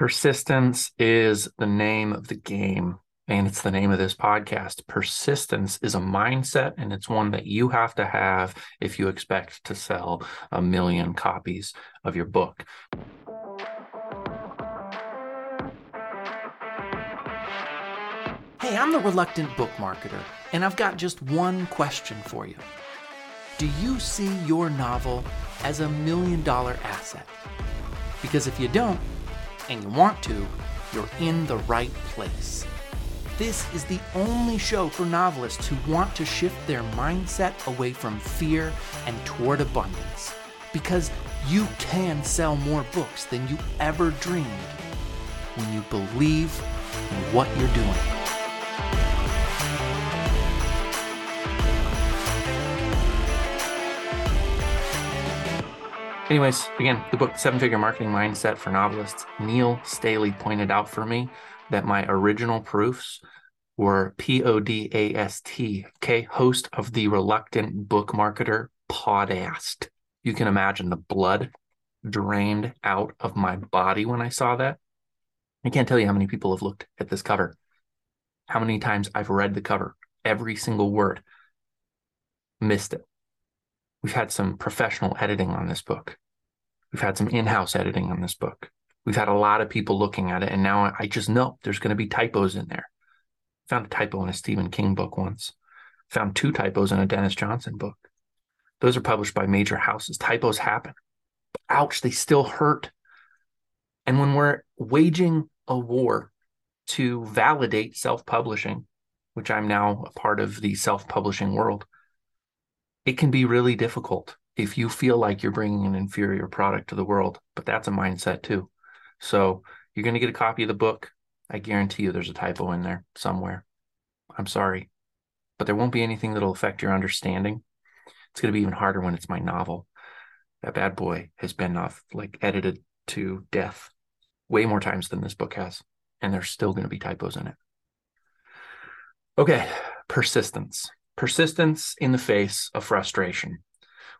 Persistence is the name of the game, and it's the name of this podcast. Persistence is a mindset, and it's one that you have to have if you expect to sell a million copies of your book. Hey, I'm the reluctant book marketer, and I've got just one question for you. Do you see your novel as a million dollar asset? Because if you don't, and you want to, you're in the right place. This is the only show for novelists who want to shift their mindset away from fear and toward abundance. Because you can sell more books than you ever dreamed when you believe in what you're doing. Anyways, again, the book Seven Figure Marketing Mindset for Novelists, Neil Staley pointed out for me that my original proofs were P O D A S T, okay, host of the Reluctant Book Marketer podcast. You can imagine the blood drained out of my body when I saw that. I can't tell you how many people have looked at this cover, how many times I've read the cover, every single word, missed it. We've had some professional editing on this book. We've had some in house editing on this book. We've had a lot of people looking at it. And now I just know there's going to be typos in there. Found a typo in a Stephen King book once. Found two typos in a Denis Johnson book. Those are published by major houses. Typos happen. Ouch, they still hurt. And when we're waging a war to validate self publishing, which I'm now a part of the self publishing world, it can be really difficult if you feel like you're bringing an inferior product to the world, but that's a mindset too. So you're going to get a copy of the book. I guarantee you there's a typo in there somewhere. I'm sorry, but there won't be anything that'll affect your understanding. It's going to be even harder when it's my novel. That bad boy has been off like edited to death way more times than this book has, and there's still going to be typos in it. Okay, persistence persistence in the face of frustration.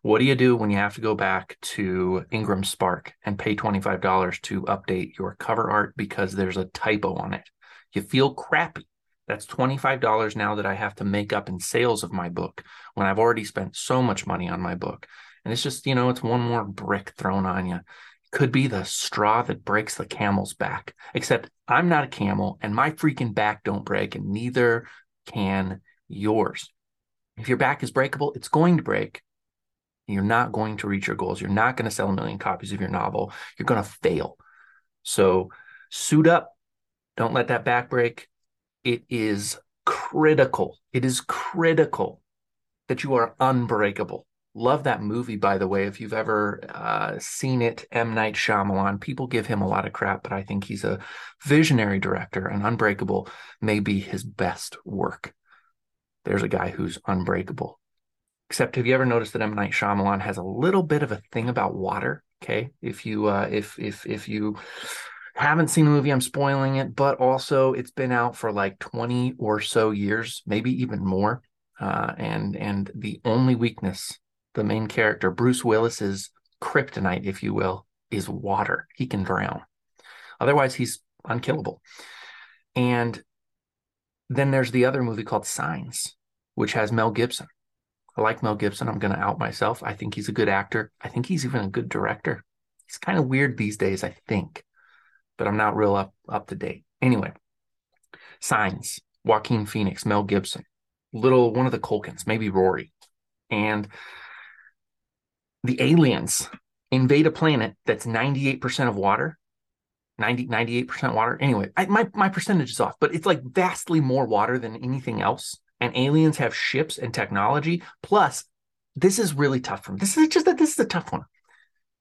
What do you do when you have to go back to Ingram Spark and pay $25 to update your cover art because there's a typo on it? You feel crappy. That's $25 now that I have to make up in sales of my book when I've already spent so much money on my book. And it's just, you know, it's one more brick thrown on you. It could be the straw that breaks the camel's back. Except I'm not a camel and my freaking back don't break and neither can yours. If your back is breakable, it's going to break. You're not going to reach your goals. You're not going to sell a million copies of your novel. You're going to fail. So suit up. Don't let that back break. It is critical. It is critical that you are unbreakable. Love that movie, by the way. If you've ever uh, seen it, M. Night Shyamalan, people give him a lot of crap, but I think he's a visionary director, and Unbreakable may be his best work there's a guy who's unbreakable. Except, have you ever noticed that M Night Shyamalan has a little bit of a thing about water? Okay, if you uh, if if if you haven't seen the movie, I'm spoiling it, but also it's been out for like 20 or so years, maybe even more. Uh, and and the only weakness, the main character, Bruce Willis's kryptonite, if you will, is water. He can drown. Otherwise, he's unkillable. And then there's the other movie called Signs, which has Mel Gibson. I like Mel Gibson. I'm going to out myself. I think he's a good actor. I think he's even a good director. He's kind of weird these days, I think, but I'm not real up up to date. Anyway, Signs, Joaquin Phoenix, Mel Gibson, little one of the Culkins, maybe Rory, and the aliens invade a planet that's 98% of water 90 98% water. Anyway I, my, my percentage is off but it's like vastly more water than anything else. And aliens have ships and technology. Plus this is really tough for me. This is just that this is a tough one.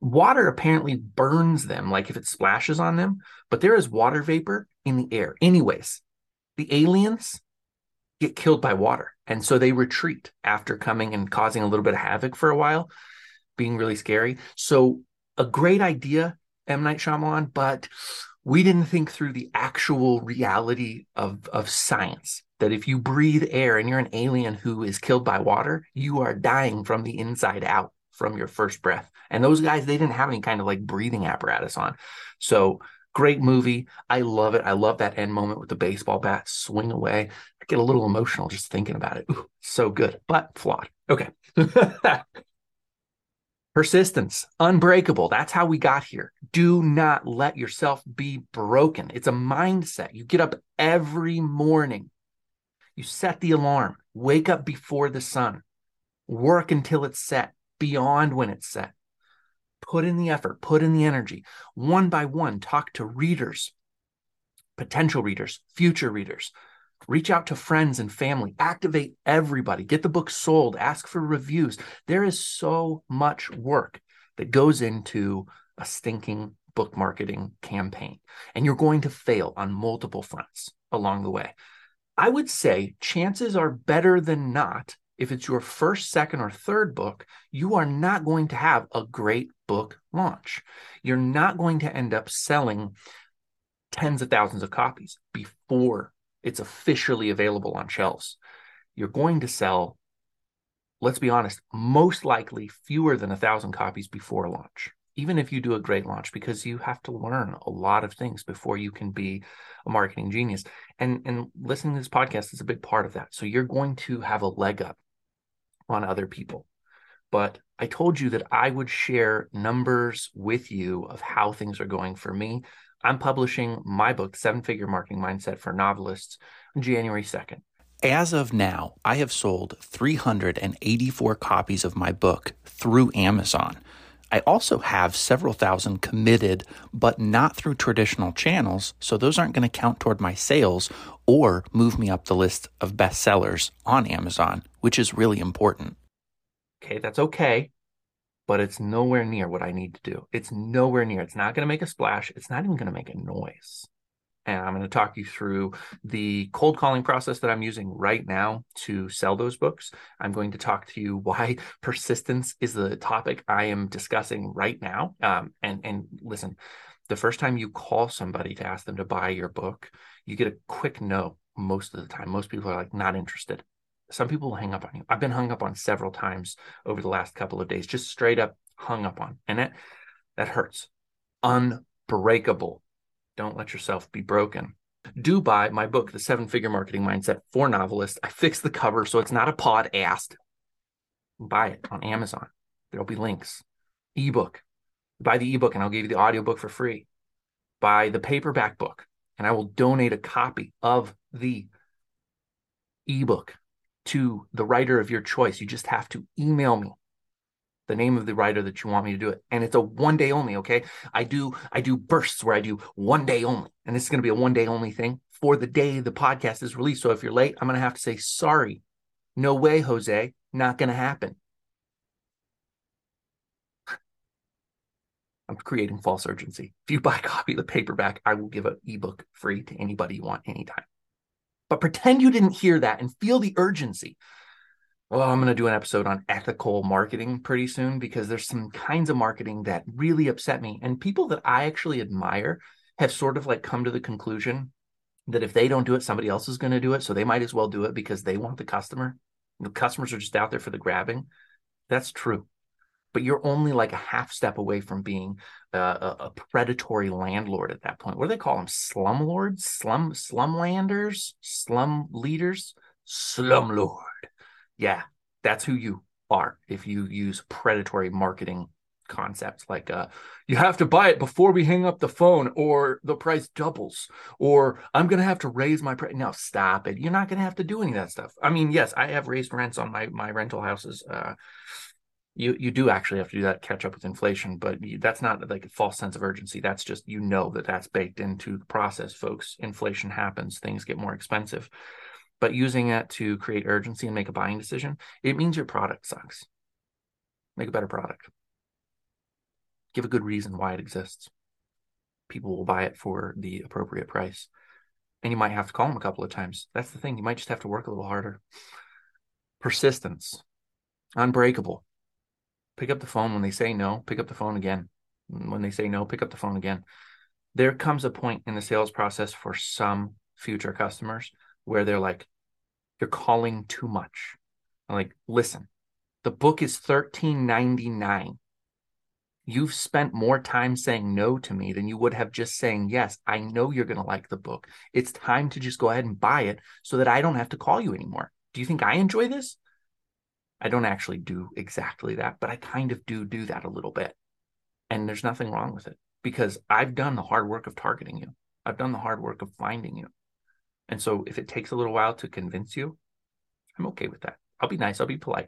Water apparently burns them like if it splashes on them but there is water vapor in the air. Anyways the aliens get killed by water and so they retreat after coming and causing a little bit of havoc for a while being really scary. So a great idea M. Night Shyamalan, but we didn't think through the actual reality of, of science. That if you breathe air and you're an alien who is killed by water, you are dying from the inside out from your first breath. And those guys, they didn't have any kind of like breathing apparatus on. So Great movie. I love it. I love that end moment with the baseball bat swing away. I get a little emotional just thinking about it. Ooh, so good, but flawed. Okay. Persistence, unbreakable. That's how we got here. Do not let yourself be broken. It's a mindset. You get up every morning, you set the alarm, wake up before the sun, work until it's set, beyond when it's set. Put in the effort, put in the energy. One by one, talk to readers, potential readers, future readers. Reach out to friends and family, activate everybody, get the book sold, ask for reviews. There is so much work that goes into a stinking book marketing campaign, and you're going to fail on multiple fronts along the way. I would say chances are better than not. If it's your first, second, or third book, you are not going to have a great book launch. You're not going to end up selling tens of thousands of copies before it's officially available on shelves. You're going to sell, let's be honest, most likely fewer than a thousand copies before launch, even if you do a great launch, because you have to learn a lot of things before you can be a marketing genius. And, and listening to this podcast is a big part of that. So you're going to have a leg up on other people. But I told you that I would share numbers with you of how things are going for me. I'm publishing my book, Seven Figure Marketing Mindset for Novelists, on January 2nd. As of now, I have sold 384 copies of my book through Amazon. I also have several thousand committed, but not through traditional channels, so those aren't going to count toward my sales or move me up the list of bestsellers on Amazon, which is really important. Okay, that's okay but it's nowhere near what I need to do. It's nowhere near. It's not going to make a splash. It's not even going to make a noise. And I'm going to talk you through the cold calling process that I'm using right now to sell those books. I'm going to talk to you why persistence is the topic I am discussing right now. Um, and and listen, the first time you call somebody to ask them to buy your book, you get a quick no most of the time. Most people are like not interested some people will hang up on you. I've been hung up on several times over the last couple of days, just straight up hung up on. And it that hurts. Unbreakable. Don't let yourself be broken. Do buy my book, The Seven Figure Marketing Mindset for Novelists. I fixed the cover so it's not a pod asked. Buy it on Amazon. There'll be links. Ebook. Buy the ebook and I'll give you the audiobook for free. Buy the paperback book and I will donate a copy of the ebook to the writer of your choice. You just have to email me the name of the writer that you want me to do it. And it's a one day only okay? I do i do bursts where i do one day only. And this is going to be a one day only thing for the day the podcast is released. So if you're late i'm going to have to say sorry no way jose not going to happen. I'm creating false urgency. If you buy a copy of the paperback i will give an ebook free to anybody you want anytime but pretend you didn't hear that and feel the urgency. Well, I'm going to do an episode on ethical marketing pretty soon because there's some kinds of marketing that really upset me. And people that I actually admire have sort of like come to the conclusion that if they don't do it, somebody else is going to do it. So they might as well do it because they want the customer. The customers are just out there for the grabbing. That's true but you're only like a half step away from being a, predatory landlord at that point. What do they call them? Slumlords, slum slumlanders, slum leaders, slumlord. Yeah, that's who you are if you use predatory marketing concepts like uh, you have to buy it before we hang up the phone or the price doubles or i'm going to have to raise my price now stop it you're not going to have to do any of that stuff i mean yes i have raised rents on my my rental houses uh, you you do actually have to do that catch up with inflation but you, that's not like a false sense of urgency. That's just you know that that's baked into the process folks. Inflation happens. Things get more expensive. But using it to create urgency and make a buying decision it means your product sucks. Make a better product. Give a good reason why it exists. People will buy it for the appropriate price. And you might have to call them a couple of times. That's the thing. You might just have to work a little harder. Persistence. Unbreakable pick up the phone when they say no pick up the phone again when they say no pick up the phone again there comes a point in the sales process for some future customers where they're like you're calling too much I'm like listen the book is 13.99 You've spent more time saying no to me than you would have just saying yes. I know you're going to like the book. It's time to just go ahead and buy it so that I don't have to call you anymore. Do you think I enjoy this? I don't actually do exactly that, but I kind of do do that a little bit. And there's nothing wrong with it because I've done the hard work of targeting you. I've done the hard work of finding you. And so if it takes a little while to convince you, I'm okay with that. I'll be nice, I'll be polite.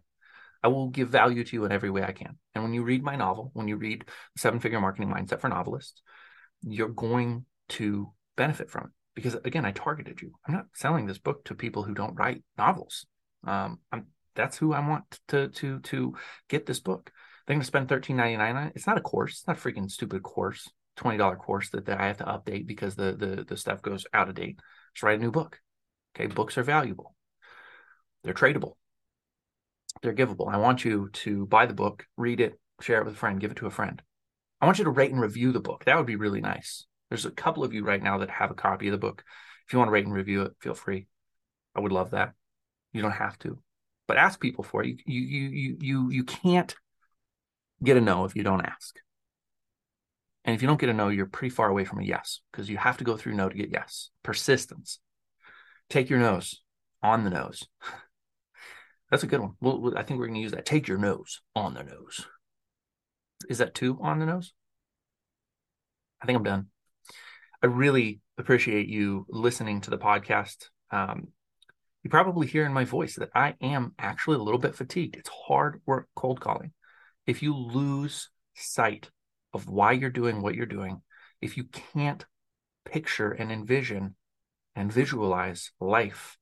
I will give value to you in every way I can. And when you read my novel, when you read Seven Figure Marketing Mindset for Novelists, you're going to benefit from it because again, I targeted you. I'm not selling this book to people who don't write novels. Um, that's who I want to to to get this book. They're to spend $13.99 on it. It's not a course. It's not a freaking stupid course, twenty dollar course that, that I have to update because the the the stuff goes out of date. Just write a new book. Okay, books are valuable. They're tradable they're givable. I want you to buy the book, read it, share it with a friend, give it to a friend. I want you to rate and review the book. That would be really nice. There's a couple of you right now that have a copy of the book. If you want to rate and review it, feel free. I would love that. You don't have to, but ask people for it. You you you you you can't get a no if you don't ask. And if you don't get a no, you're pretty far away from a yes because you have to go through no to get yes. Persistence. Take your nose on the nose. That's a good one. Well, I think we're going to use that. Take your nose on the nose. Is that two on the nose? I think I'm done. I really appreciate you listening to the podcast. Um, you probably hear in my voice that I am actually a little bit fatigued. It's hard work cold calling. If you lose sight of why you're doing what you're doing, if you can't picture and envision and visualize life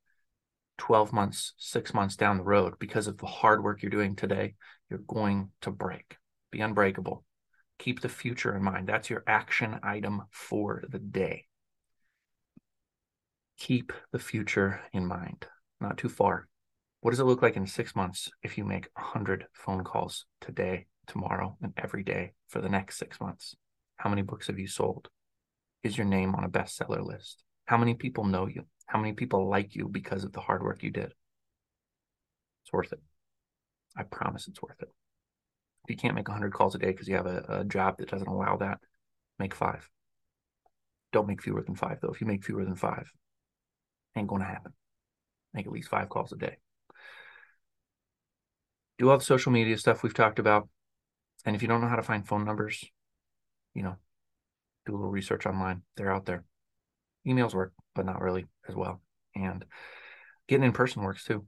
12 months, six months down the road, because of the hard work you're doing today, you're going to break. Be unbreakable. Keep the future in mind. That's your action item for the day. Keep the future in mind, not too far. What does it look like in six months if you make 100 phone calls today, tomorrow, and every day for the next six months? How many books have you sold? Is your name on a bestseller list? How many people know you? How many people like you because of the hard work you did? It's worth it. I promise it's worth it. If you can't make 100 calls a day because you have a, a job that doesn't allow that, make five. Don't make fewer than five, though. If you make fewer than five, ain't going to happen. Make at least five calls a day. Do all the social media stuff we've talked about. And if you don't know how to find phone numbers, you know, do a little research online. They're out there. Emails work, but not really as well. And getting in person works too.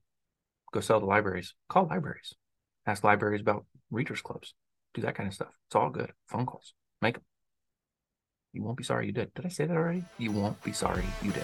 Go sell to libraries, call libraries, ask libraries about readers clubs, do that kind of stuff. It's all good. Phone calls, make them. You won't be sorry you did. Did I say that already? You won't be sorry you did.